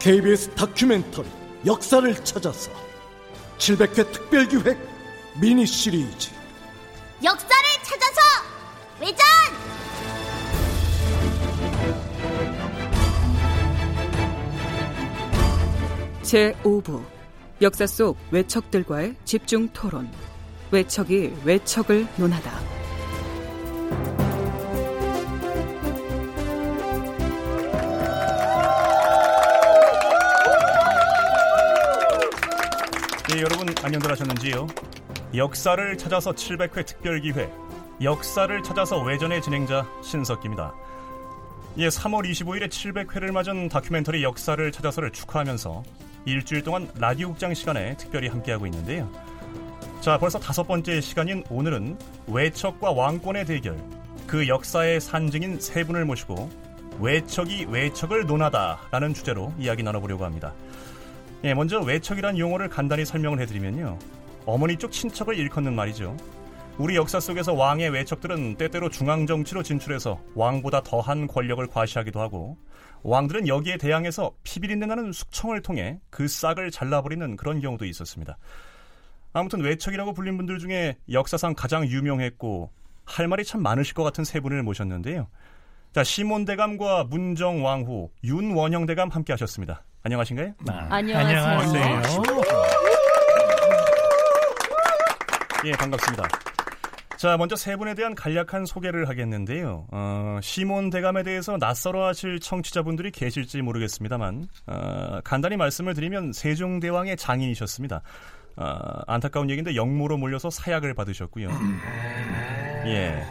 KBS 다큐멘터리 역사를 찾아서 700회 특별기획 미니 시리즈. 역사를 찾아서 외전! 제5부. 역사 속 외척들과의 집중 토론. 외척이 외척을 논하다 네, 여러분 안녕들 하셨는지요? 역사를 찾아서 700회 특별 기회 역사를 찾아서 외전의 진행자 신석기입니다. 예, 3월 25일에 700회를 맞은 다큐멘터리 역사를 찾아서를 축하하면서 일주일 동안 라디오 극장 시간에 특별히 함께하고 있는데요. 자, 벌써 다섯 번째 시간인 오늘은 외척과 왕권의 대결, 그 역사의 산증인 세 분을 모시고 외척이 외척을 논하다라는 주제로 이야기 나눠보려고 합니다. 예, 먼저 외척이란 용어를 간단히 설명을 해드리면요. 어머니 쪽 친척을 일컫는 말이죠. 우리 역사 속에서 왕의 외척들은 때때로 중앙 정치로 진출해서 왕보다 더한 권력을 과시하기도 하고 왕들은 여기에 대항해서 피비린내 나는 숙청을 통해 그 싹을 잘라버리는 그런 경우도 있었습니다. 아무튼 외척이라고 불린 분들 중에 역사상 가장 유명했고 할 말이 참 많으실 것 같은 세 분을 모셨는데요. 자, 시몬 대감과 문정 왕후, 윤원형 대감 함께 하셨습니다. 안녕하신가요? 아, 안녕하세요. 안녕하세요. 예, 반갑습니다. 자, 먼저 세 분에 대한 간략한 소개를 하겠는데요. 어, 시몬 대감에 대해서 낯설어 하실 청취자분들이 계실지 모르겠습니다만, 어, 간단히 말씀을 드리면 세종대왕의 장인이셨습니다. 어, 안타까운 얘기인데 영모로 몰려서 사약을 받으셨고요. 예.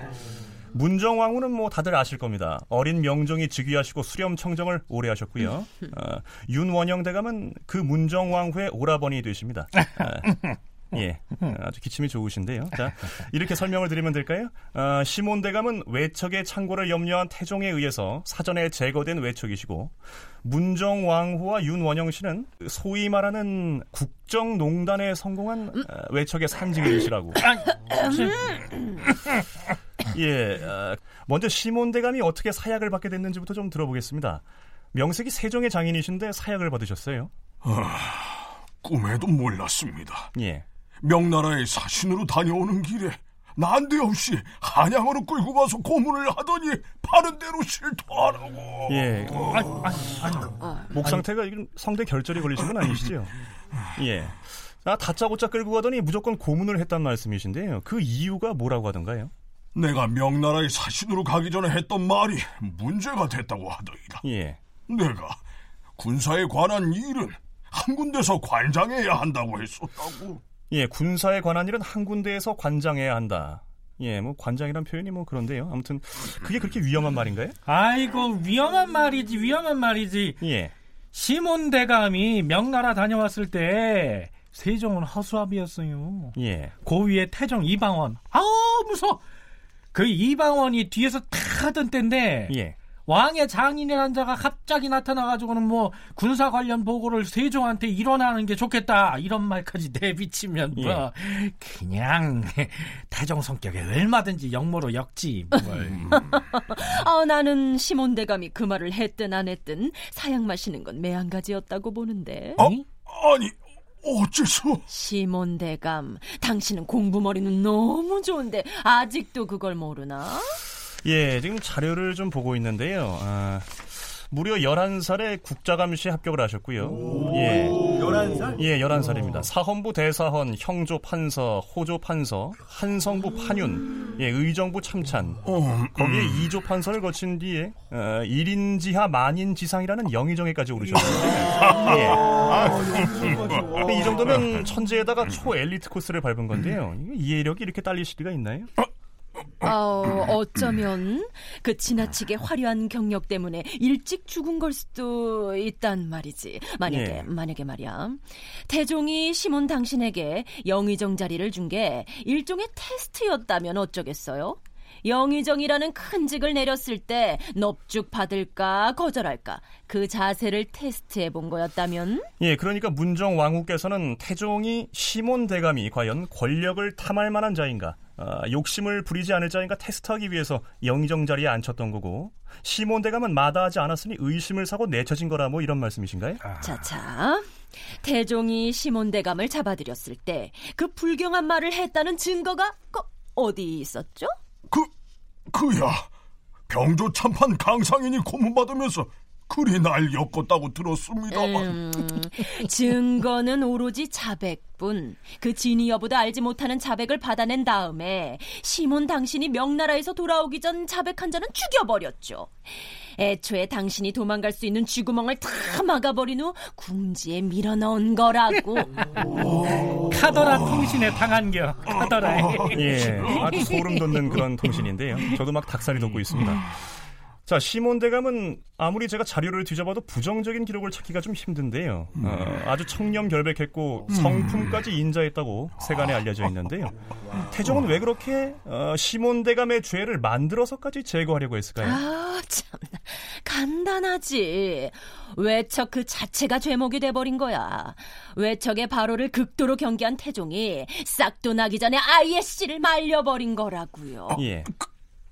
문정왕후는 뭐 다들 아실 겁니다. 어린 명종이 즉위하시고 수렴 청정을 오래 하셨고요. 어, 윤원영 대감은 그 문정왕후의 오라버니 되십니다. 어, 예, 아주 기침이 좋으신데요. 자, 이렇게 설명을 드리면 될까요? 어, 시몬 대감은 외척의 창고를 염려한 태종에 의해서 사전에 제거된 외척이시고, 문정 왕후와 윤원영 씨는 소위 말하는 국정농단에 성공한 어, 외척의 산증인이시라고. 예, 어, 먼저 시몬 대감이 어떻게 사약을 받게 됐는지부터 좀 들어보겠습니다. 명색이 세종의 장인이신데 사약을 받으셨어요? 아, 꿈에도 몰랐습니다. 예. 명나라의 사신으로 다녀오는 길에 난데없이 한양으로 끌고 가서 고문을 하더니 바른 대로 실토하라고. 예. 아니, 아니, 아니. 목 상태가 지금 성대 결절이 걸리신 건 아니시죠? 예. 아, 다짜고짜 끌고 가더니 무조건 고문을 했단 말씀이신데요. 그 이유가 뭐라고 하던가요? 내가 명나라의 사신으로 가기 전에 했던 말이 문제가 됐다고 하더이다. 예. 내가 군사에 관한 일은 한 군데서 관장해야 한다고 했었다고. 예, 군사에 관한 일은 한 군데에서 관장해야 한다. 예, 뭐 관장이란 표현이 뭐 그런데요. 아무튼 그게 그렇게 위험한 말인가요? 아이고 위험한 말이지 위험한 말이지. 예. 시몬 대감이 명나라 다녀왔을 때 세종은 허수아비였어요. 예. 고위의 태종 이방원. 아우 무서. 그 이방원이 뒤에서 탁 하던 때인데 예. 왕의 장인이라는 자가 갑자기 나타나가지고는 뭐 군사 관련 보고를 세종한테 일어나는 게 좋겠다 이런 말까지 내비치면 뭐 예. 그냥 태종 성격에 얼마든지 역모로 역지 뭘. 아 나는 시몬 대감이 그 말을 했든 안 했든 사양 마시는 건 매한가지였다고 보는데. 어? 아니 어째서? 시몬 대감, 당신은 공부머리는 너무 좋은데 아직도 그걸 모르나? 예, 지금 자료를 좀 보고 있는데요. 아, 무려 11살에 국자감시 합격을 하셨고요. 예. 11살? 예, 11살입니다. 사헌부 대사헌, 형조 판서, 호조 판서, 한성부 판윤, 예, 의정부 참찬. 어, 거기에 2조 판서를 거친 뒤에 어, 1인 지하 만인 지상이라는 영의정에까지 오르셨는데. 예. 아, 이 정도면 천재에다가 초 엘리트 코스를 밟은 건데요. 이해력이 이렇게 딸리실 리가 있나요? 어, 어쩌면 그 지나치게 화려한 경력 때문에 일찍 죽은 걸 수도 있단 말이지. 만약에 예. 만약에 말이야. 태종이 시몬 당신에게 영의정 자리를 준 게 일종의 테스트였다면 어쩌겠어요? 영의정이라는 큰 직을 내렸을 때 넙죽 받을까 거절할까 그 자세를 테스트해 본 거였다면? 예, 그러니까 문정 왕후께서는 태종이 시몬 대감이 과연 권력을 탐할 만한 자인가, 아, 욕심을 부리지 않을 자인가 테스트하기 위해서 영의정 자리에 앉혔던 거고 시몬 대감은 마다하지 않았으니 의심을 사고 내쳐진 거라 뭐 이런 말씀이신가요? 자자. 태종이 시몬 대감을 잡아들였을 때 그 불경한 말을 했다는 증거가 그 어디 있었죠? 그, 그야. 병조 참판 강상인이 고문받으면서 그리 날 엮었다고 들었습니다만. 음, 증거는 오로지 자백뿐. 그 진위 여부도 알지 못하는 자백을 받아낸 다음에 시몬 당신이 명나라에서 돌아오기 전 자백한 자는 죽여버렸죠. 애초에 당신이 도망갈 수 있는 쥐구멍을 다 막아버린 후 궁지에 밀어넣은 거라고. 카더라 통신에 당한겨. 카더라. 예, 아주 소름 돋는 그런 통신인데요. 저도 막 닭살이 돋고 있습니다. 자, 시몬 대감은 아무리 제가 자료를 뒤져봐도 부정적인 기록을 찾기가 좀 힘든데요. 어, 아주 청렴 결백했고 성품까지 인자했다고 세간에 알려져 있는데요. 태종은 왜 그렇게 어, 시몬 대감의 죄를 만들어서까지 제거하려고 했을까요? 아, 참 간단하지. 외척 그 자체가 죄목이 돼버린 거야. 외척의 발호를 극도로 경계한 태종이 싹도 나기 전에 아예 씨를 말려버린 거라고요. 예.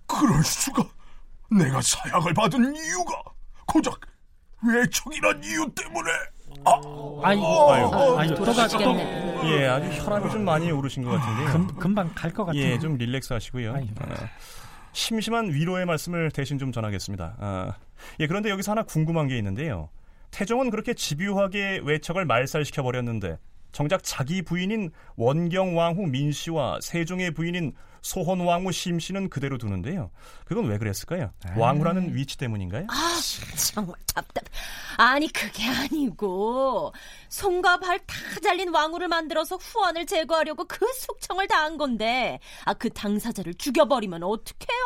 그럴 수가. 내가 사약을 받은 이유가 고작 외척이란 이유 때문에. 아, 아이고, 아이고. 아이고, 또가 또 돌아가시겠네. 예, 아주 혈압이 좀 많이 오르신 것 같은데요. 금, 금방 갈 것 같아요. 예, 좀 릴렉스 하시고요. 아이고. 어, 심심한 위로의 말씀을 대신 좀 전하겠습니다. 아, 예, 그런데 여기서 하나 궁금한 게 있는데요. 태종은 그렇게 집요하게 외척을 말살시켜 버렸는데 정작 자기 부인인 원경 왕후 민 씨와 세종의 부인인 소헌 왕후 심 씨는 그대로 두는데요. 그건 왜 그랬을까요? 왕후라는 위치 때문인가요? 아, 정말 답답. 아니 그게 아니고 손과 발 다 잘린 왕후를 만들어서 후원을 제거하려고 그 숙청을 다한 건데 아 그 당사자를 죽여버리면 어떡해요?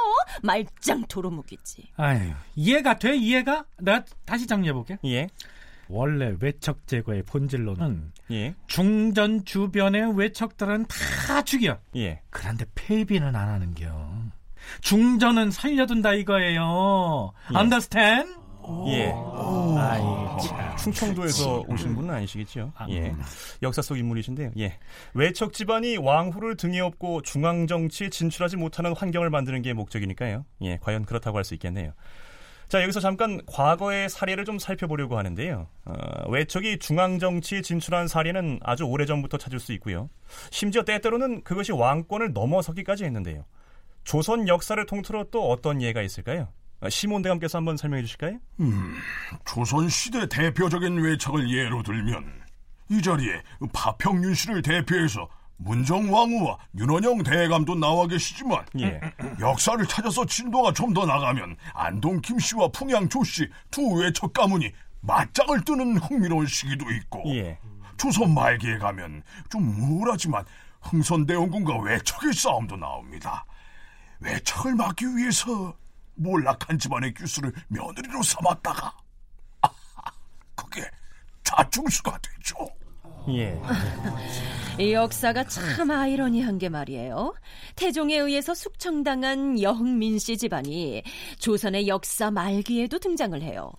말짱 도루묵이지. 아유, 이해가 돼? 이해가? 내가 다시 정리해볼게. 예, 원래 외척 제거의 본질로는 예, 중전 주변의 외척들은 다 죽여. 예. 그런데 폐비는 안 하는겨. 중전은 살려둔다 이거예요. 예. Understand? 예. 아이 참. 충청도에서 오신 분은 아니시겠죠? 아, 예. 음. 역사 속 인물이신데요. 예. 외척 집안이 왕후를 등에 업고 중앙 정치에 진출하지 못하는 환경을 만드는 게 목적이니까요. 예. 과연 그렇다고 할 수 있겠네요. 자, 여기서 잠깐 과거의 사례를 좀 살펴보려고 하는데요. 어, 외척이 중앙 정치에 진출한 사례는 아주 오래전부터 찾을 수 있고요. 심지어 때때로는 그것이 왕권을 넘어서기까지 했는데요. 조선 역사를 통틀어 또 어떤 예가 있을까요? 아, 시몬 대감께서 한번 설명해 주실까요? 조선시대 대표적인 외척을 예로 들면 이 자리에 파평윤 씨를 대표해서 문정왕후와 윤원영 대감도 나와 계시지만 예. 역사를 찾아서 진도가 좀 더 나가면 안동 김씨와 풍양 조씨 두 외척 가문이 맞짱을 뜨는 흥미로운 시기도 있고 예. 조선 말기에 가면 좀 우울하지만 흥선대원군과 외척의 싸움도 나옵니다. 외척을 막기 위해서 몰락한 집안의 규수를 며느리로 삼았다가 아하, 그게 자충수가 되죠. 예. 이 역사가 참 아이러니한 게 말이에요. 태종에 의해서 숙청당한 여흥민 씨 집안이 조선의 역사 말기에도 등장을 해요.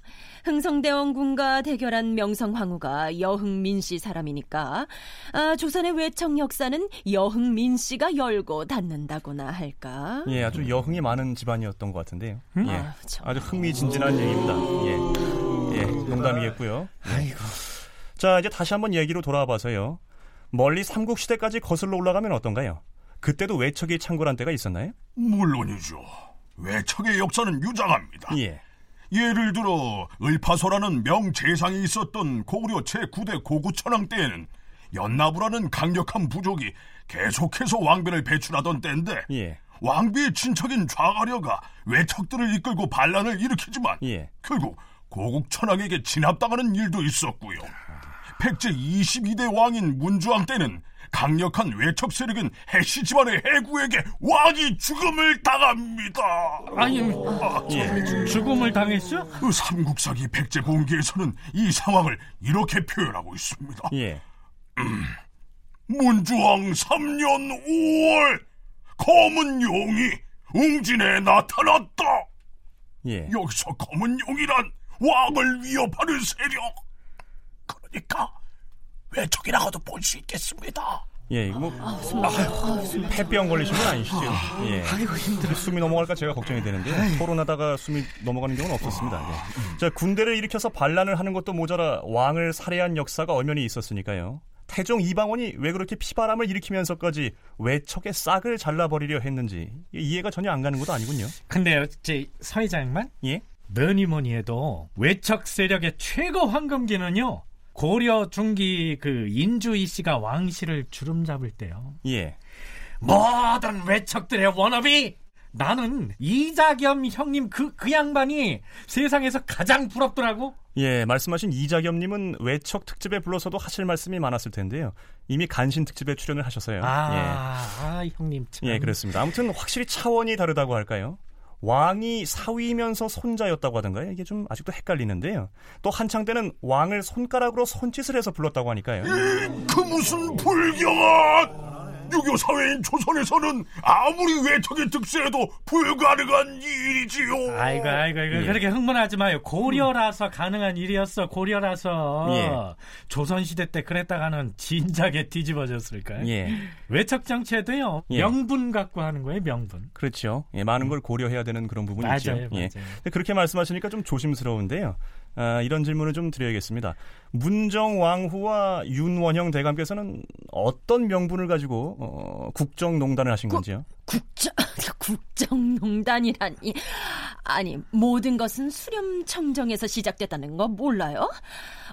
흥성대원군과 대결한 명성황후가 여흥민 씨 사람이니까 아, 조선의 외청 역사는 여흥민 씨가 열고 닫는다거나 할까? 예, 아주 여흥이 많은 집안이었던 것 같은데요. 예, 아유, 정말. 아주 흥미진진한 얘기입니다. 예, 예, 농담이겠고요. 아이고. 자, 이제 다시 한번 얘기로 돌아와 봐서요. 멀리 삼국 시대까지 거슬러 올라가면 어떤가요? 그때도 외척이 창궐한 때가 있었나요? 물론이죠. 외척의 역사는 유장합니다. 예, 예를 들어 을파소라는 명재상이 있었던 고구려 제9대 고구천왕 때에는 연나부라는 강력한 부족이 계속해서 왕비를 배출하던 때인데 예, 왕비의 친척인 좌가려가 외척들을 이끌고 반란을 일으키지만 예. 결국 고국천왕에게 진압당하는 일도 있었고요. 백제 22대 왕인 문주왕 때는 강력한 외척 세력인 해씨 집안의 해구에게 왕이 죽음을 당합니다. 아니, 예. 죽음을 당했어? 그 삼국사기 백제 봉기에서는 이 상황을 이렇게 표현하고 있습니다. 예, 문주왕 3년 5월 검은 용이 웅진에 나타났다. 예. 여기서 검은 용이란 왕을 위협하는 세력. 그러니까 외척이라고도 볼 수 있겠습니다. 예, 이거 뭐 폐병 걸리신 건 아니시죠? 예. 아이고 힘들어. 숨이 넘어갈까 제가 걱정이 되는데 토론하다가 숨이 넘어가는 경우는 없었습니다. 예. 자, 군대를 일으켜서 반란을 하는 것도 모자라 왕을 살해한 역사가 엄연히 있었으니까요. 태종 이방원이 왜 그렇게 피바람을 일으키면서까지 외척의 싹을 잘라버리려 했는지 이해가 전혀 안 가는 것도 아니군요. 근데 제 서회장만 예? 뭐니 뭐니 해도 외척 세력의 최고 황금기는요. 고려 중기 그 인주이 씨가 왕실을 주름 잡을 때요. 예. 모든 외척들의 워너비 나는 이자겸 형님 그, 그 양반이 세상에서 가장 부럽더라고. 예, 말씀하신 이자겸님은 외척 특집에 불러서도 하실 말씀이 많았을 텐데요. 이미 간신 특집에 출연을 하셔서요. 아, 예. 아 형님 참. 예, 그렇습니다. 아무튼 확실히 차원이 다르다고 할까요? 왕이 사위면서 손자였다고 하던가요? 이게 좀 아직도 헷갈리는데요. 또 한창 때는 왕을 손가락으로 손짓을 해서 불렀다고 하니까요. 그 무슨 불경아! 유교 사회인 조선에서는 아무리 외척의 특세해도 불가능한 일이지요. 아이고, 아이고, 아이고 예. 그렇게 흥분하지 마요. 고려라서 음. 가능한 일이었어. 고려라서 예. 조선시대 때 그랬다가는 진작에 뒤집어졌을까. 예. 외척 정치에도요 예. 명분 갖고 하는 거예요, 명분. 그렇죠. 예, 많은 음. 걸 고려해야 되는 그런 부분이 맞아요, 있죠. 맞아요. 예. 그렇게 말씀하시니까 좀 조심스러운데요. 아, 이런 질문을 좀 드려야겠습니다. 문정왕후와 윤원형 대감께서는 어떤 명분을 가지고 어, 국정농단을 하신 건지요? 국정 국정농단이라니 아니 모든 것은 수렴청정에서 시작됐다는 거 몰라요?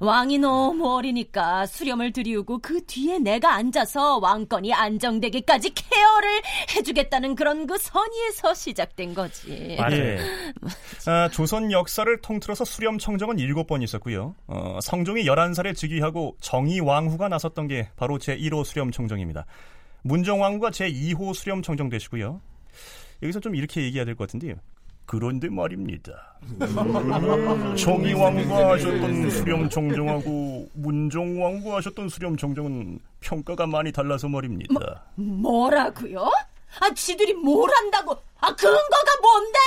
왕이 너무 어리니까 수렴을 들이우고 그 뒤에 내가 앉아서 왕권이 안정되기까지 케어를 해주겠다는 그런 그 선의에서 시작된 거지. 예. 아, 조선 역사를 통틀어서 수렴 청정은 7번 있었고요. 어, 성종이 11살에 즉위하고 정의 왕후가 나섰던 게 바로 제1호 수렴 청정입니다. 문정 왕후가 제2호 수렴 청정 되시고요. 여기서 좀 이렇게 얘기해야 될 것 같은데요. 그런데 말입니다. 정의 왕후가 하셨던 수렴 청정하고 문정 왕후가 하셨던 수렴 청정은 평가가 많이 달라서 말입니다. 뭐 라고요? 아 지들이 뭘 한다고? 아 근거가 뭔데?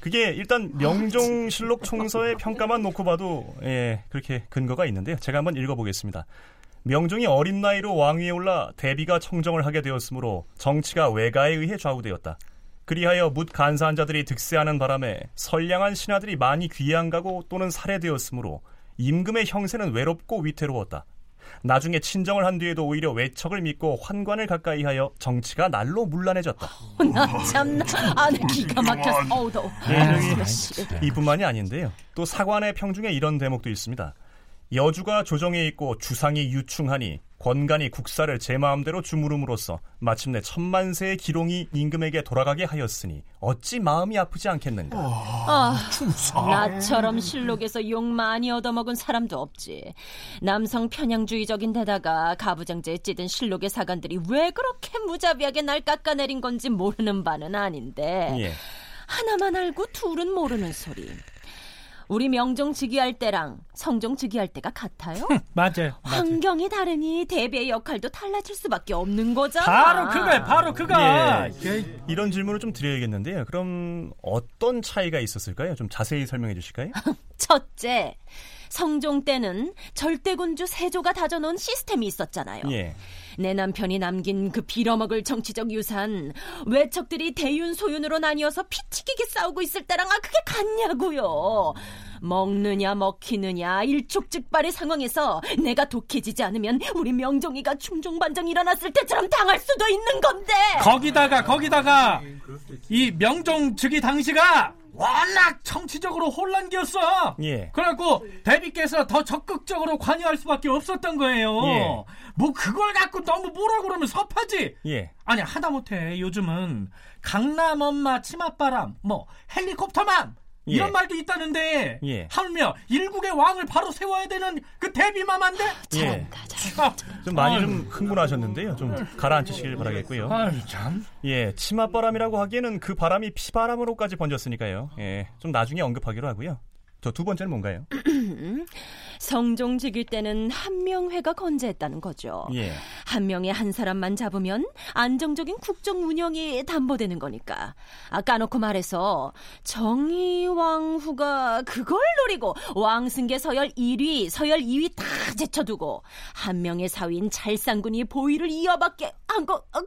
그게 일단 명종실록 총서의 평가만 놓고 봐도 예, 그렇게 근거가 있는데요. 제가 한번 읽어보겠습니다. 명종이 어린 나이로 왕위에 올라 대비가 청정을 하게 되었으므로 정치가 외가에 의해 좌우되었다. 그리하여 묻 간사한 자들이 득세하는 바람에 선량한 신하들이 많이 귀양 가고 또는 살해되었으므로 임금의 형세는 외롭고 위태로웠다. 나중에 친정을 한 뒤에도 오히려 외척을 믿고 환관을 가까이하여 정치가 날로 문란해졌다. 나 참나 안에 기가 막혀서 어우 더워. 예, 저기 이뿐만이 아닌데요. 또 사관의 평중에 이런 대목도 있습니다. 여주가 조정에 있고 주상이 유충하니 권간이 국사를 제 마음대로 주무름으로써 마침내 천만세의 기롱이 임금에게 돌아가게 하였으니 어찌 마음이 아프지 않겠는가. 아, 나처럼 실록에서 욕 많이 얻어먹은 사람도 없지. 남성 편향주의적인 데다가 가부장제에 찌든 실록의 사관들이 왜 그렇게 무자비하게 날 깎아내린 건지 모르는 바는 아닌데 예. 하나만 알고 둘은 모르는 소리. 우리 명종 즉위할 때랑 성종 즉위할 때가 같아요? 맞아요. 맞아요. 환경이 다르니 대비의 역할도 달라질 수밖에 없는 거잖아. 바로 그거야. 바로 그거. 예. 예. 이런 질문을 좀 드려야겠는데요. 그럼 어떤 차이가 있었을까요? 좀 자세히 설명해 주실까요? 첫째, 성종 때는 절대군주 세조가 다져놓은 시스템이 있었잖아요. 예. 내 남편이 남긴 그 빌어먹을 정치적 유산 외척들이 대윤 소윤으로 나뉘어서 피튀기게 싸우고 있을 때랑 아 그게 같냐고요. 먹느냐 먹히느냐 일촉즉발의 상황에서 내가 독해지지 않으면 우리 명종이가 충종반정 일어났을 때처럼 당할 수도 있는 건데. 거기다가 거기다가 이 명종 즉위 당시가 워낙 정치적으로 혼란기였어. 예. 그래갖고 대비께서 더 적극적으로 관여할 수밖에 없었던 거예요. 예. 뭐 그걸 갖고 너무 뭐라 그러면 섭하지. 예. 아니 하다못해 요즘은 강남 엄마 치맛바람 뭐 헬리콥터맘 이런 예. 말도 있다는데 예. 하물며 일국의 왕을 바로 세워야 되는 그 대비맘한데 예. 참. 좀 많이 아유. 좀 흥분하셨는데요. 좀 가라앉히시길 바라겠고요. 아유 참 예, 치맛바람이라고 하기에는 그 바람이 피바람으로까지 번졌으니까요. 예, 좀 나중에 언급하기로 하고요. 저 두 번째는 뭔가요? 성종 즉위 때는 한명회가 건재했다는 거죠. 예, 한 명의 한 사람만 잡으면 안정적인 국정 운영이 담보되는 거니까. 아, 까놓고 말해서 정의왕후가 그걸 노리고 왕승계 서열 1위, 서열 2위 다 제쳐두고 한 명의 사위인 찰상군이 보위를 이어받게 한 거, 어,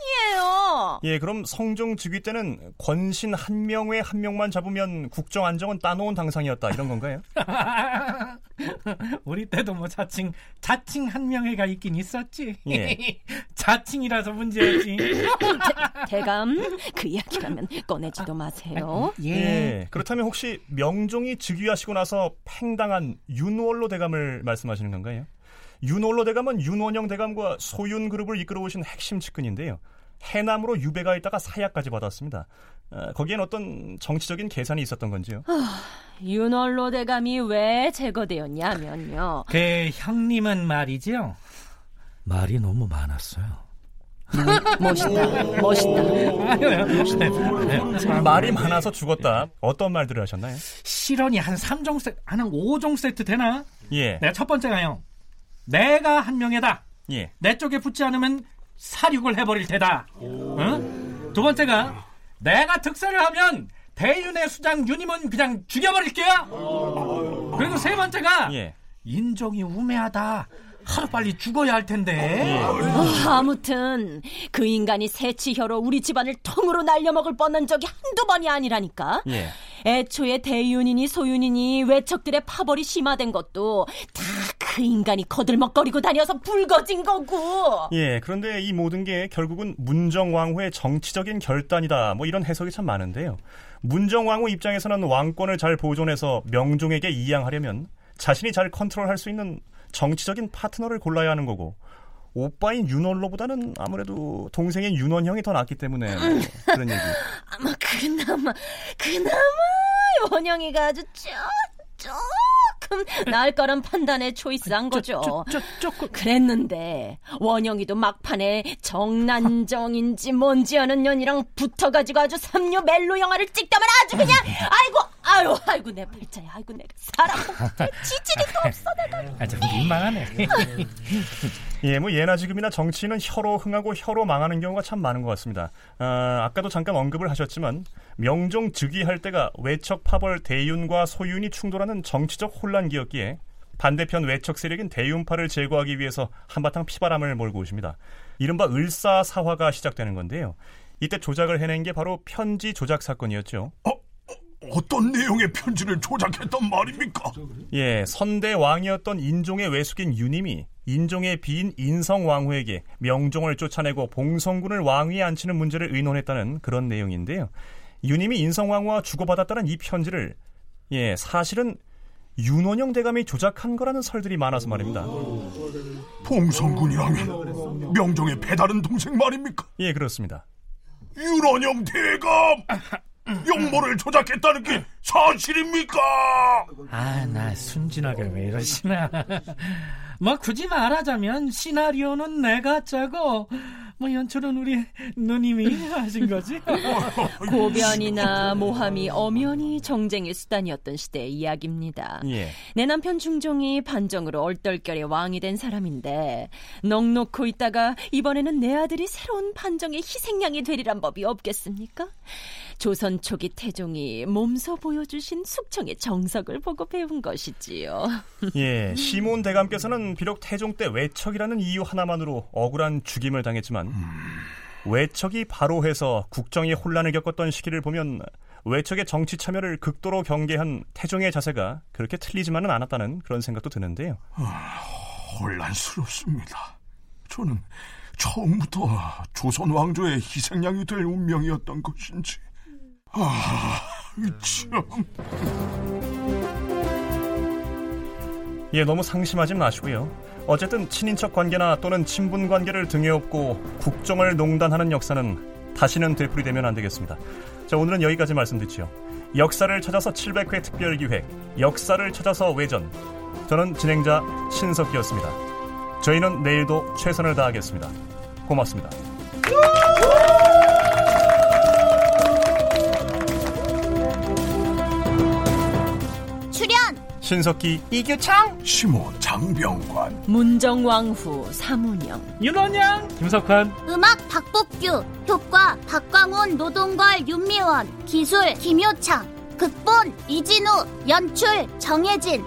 아니에요. 예, 그럼 성종 즉위 때는 권신 한 명에 한 명만 잡으면 국정 안정은 따놓은 당상이었다 이런 건가요? 우리 때도 뭐 자칭 자칭 한 명회가 있긴 있었지. 예. 자칭이라서 문제지. 대, 감그 이야기라면 꺼내지도 마세요. 예. 그렇다면 혹시 명종이 즉위하시고 나서 팽당한 윤원로 대감을 말씀하시는 건가요? 윤원로 대감은 윤원영 대감과 소윤 그룹을 이끌어 오신 핵심 측근인데요. 해남으로 유배가 있다가 사약까지 받았습니다. 어, 거기엔 어떤 정치적인 계산이 있었던 건지요? 윤월로 대감이 왜 제거되었냐면요. 그 형님은 말이죠. 말이 너무 많았어요. 멋있다, 멋있다. 말이 많아서 죽었다. 어떤 말들을 하셨나요? 실언이 한 3종 세트, 한 5종 세트 되나? 예. 내가 첫 번째가요. 내가 한 명이다. 예. 내 쪽에 붙지 않으면 사륙을 해버릴 테다. 어? 두 번째가 내가 특사를 하면 대윤의 수장 유님은 그냥 죽여버릴게요. 그리고 세 번째가 예. 인종이 우매하다. 하루 빨리 죽어야 할 텐데. 어, 아무튼 그 인간이 새치혀로 우리 집안을 통으로 날려먹을 뻔한 적이 한두 번이 아니라니까. 예. 애초에 대윤이니 소윤이니 외척들의 파벌이 심화된 것도 다 그 인간이 거들먹거리고 다녀서 불거진 거고. 예, 그런데 이 모든 게 결국은 문정왕후의 정치적인 결단이다. 뭐 이런 해석이 참 많은데요. 문정왕후 입장에서는 왕권을 잘 보존해서 명종에게 이양하려면 자신이 잘 컨트롤할 수 있는 정치적인 파트너를 골라야 하는 거고 오빠인 윤원로보다는 아무래도 동생인 윤원형이 더 낫기 때문에 뭐 그런 얘기. 아마 그나마 그나마 원영이가 아주 쪼, 조금 나을 거란 판단에 초이스한 거죠. 그랬는데 원영이도 막판에 정난정인지 뭔지 아는 년이랑 붙어가지고 아주 삼류 멜로 영화를 찍다만 아주 그냥 아이고 아유 아이고 내 팔자야 아이고 내가 사람 지질이 또 없어 내가 아, 좀 민망하네. 예, 뭐 예나 지금이나 정치인은 혀로 흥하고 혀로 망하는 경우가 참 많은 것 같습니다. 아, 아까도 잠깐 언급을 하셨지만 명종 즉위할 때가 외척 파벌 대윤과 소윤이 충돌하는 정치적 혼란기였기에 반대편 외척 세력인 대윤파를 제거하기 위해서 한바탕 피바람을 몰고 오십니다. 이른바 을사사화가 시작되는 건데요. 이때 조작을 해낸 게 바로 편지 조작 사건이었죠. 어, 어떤 내용의 편지를 조작했단 말입니까? 예, 선대 왕이었던 인종의 외숙인 유님이 인종의 비인 인성 왕후에게 명종을 쫓아내고 봉성군을 왕위에 앉히는 문제를 의논했다는 그런 내용인데요. 유님이 인성 왕후와 주고받았다는 이 편지를 예, 사실은 윤원영 대감이 조작한 거라는 설들이 많아서 말입니다. 봉성군이라면 명종의 배다른 동생 말입니까? 예, 그렇습니다. 윤원영 대감! 영모를 조작했다는 게 사실입니까? 아, 나 순진하게 왜 이러시나. 뭐 굳이 말하자면 시나리오는 내가 짜고 뭐 연출은 우리 누님이 하신 거지. 고변이나 모함이 엄연히 정쟁의 수단이었던 시대의 이야기입니다. 예. 내 남편 중종이 반정으로 얼떨결에 왕이 된 사람인데 넉놓고 있다가 이번에는 내 아들이 새로운 반정의 희생양이 되리란 법이 없겠습니까? 조선 초기 태종이 몸소 보여주신 숙청의 정석을 보고 배운 것이지요. 예, 시몬 대감께서는 비록 태종 때 외척이라는 이유 하나만으로 억울한 죽임을 당했지만 외척이 바로해서 국정이 혼란을 겪었던 시기를 보면 외척의 정치 참여를 극도로 경계한 태종의 자세가 그렇게 틀리지만은 않았다는 그런 생각도 드는데요. 혼란스럽습니다. 저는 처음부터 조선 왕조의 희생양이 될 운명이었던 것인지. 아, 참. 예, 너무 상심하지 마시고요. 어쨌든 친인척 관계나 또는 친분 관계를 등에 업고 국정을 농단하는 역사는 다시는 되풀이되면 안 되겠습니다. 자, 오늘은 여기까지 말씀드리죠. 역사를 찾아서 700회 특별 기획, 역사를 찾아서 외전. 저는 진행자 신석기였습니다. 저희는 내일도 최선을 다하겠습니다. 고맙습니다. 신석기 이규창 시모 장병관. 문정왕후 사문영. 윤원양 김석환. 음악 박복규, 효과 박광훈, 노동걸, 윤미원, 기술 김효창, 극본 이진우, 연출 정혜진,